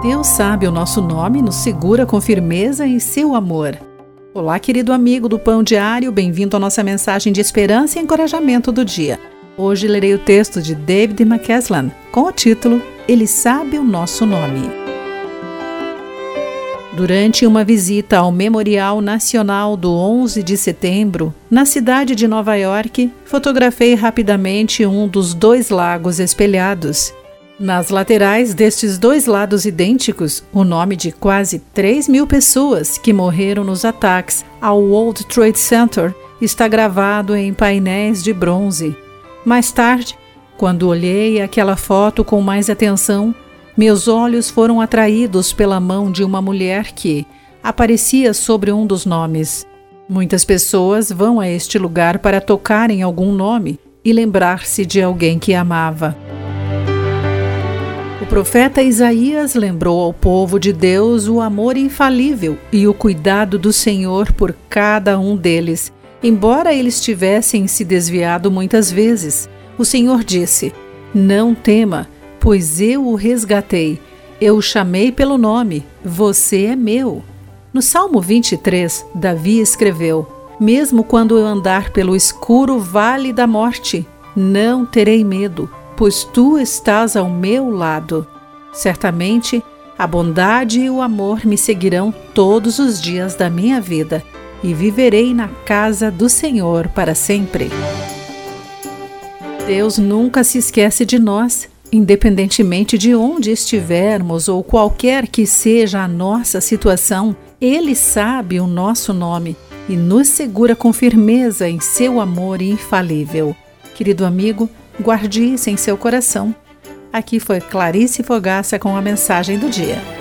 Deus sabe o nosso nome nos segura com firmeza em seu amor. Olá, querido amigo do Pão Diário, bem-vindo à nossa mensagem de esperança e encorajamento do dia. Hoje lerei o texto de David McCaslan com o título Ele sabe o nosso nome. Durante uma visita ao Memorial Nacional do 11 de setembro, na cidade de Nova York, fotografei rapidamente um dos dois lagos espelhados nas laterais destes dois lados idênticos, o nome de quase 3 mil pessoas que morreram nos ataques ao World Trade Center está gravado em painéis de bronze. Mais tarde, quando olhei aquela foto com mais atenção, meus olhos foram atraídos pela mão de uma mulher que aparecia sobre um dos nomes. Muitas pessoas vão a este lugar para tocar em algum nome e lembrar-se de alguém que amava profeta Isaías lembrou ao povo de Deus o amor infalível e o cuidado do Senhor por cada um deles, embora eles tivessem se desviado muitas vezes. O Senhor disse: Não tema, pois eu o resgatei. Eu o chamei pelo nome, você é meu. No Salmo 23, Davi escreveu: Mesmo quando eu andar pelo escuro vale da morte, não terei medo pois tu estás ao meu lado. Certamente a bondade e o amor me seguirão todos os dias da minha vida e viverei na casa do Senhor para sempre. Deus nunca se esquece de nós, independentemente de onde estivermos ou qualquer que seja a nossa situação, Ele sabe o nosso nome e nos segura com firmeza em seu amor infalível. Querido amigo, guarde isso em seu coração. Aqui foi Clarice Fogaça com a mensagem do dia.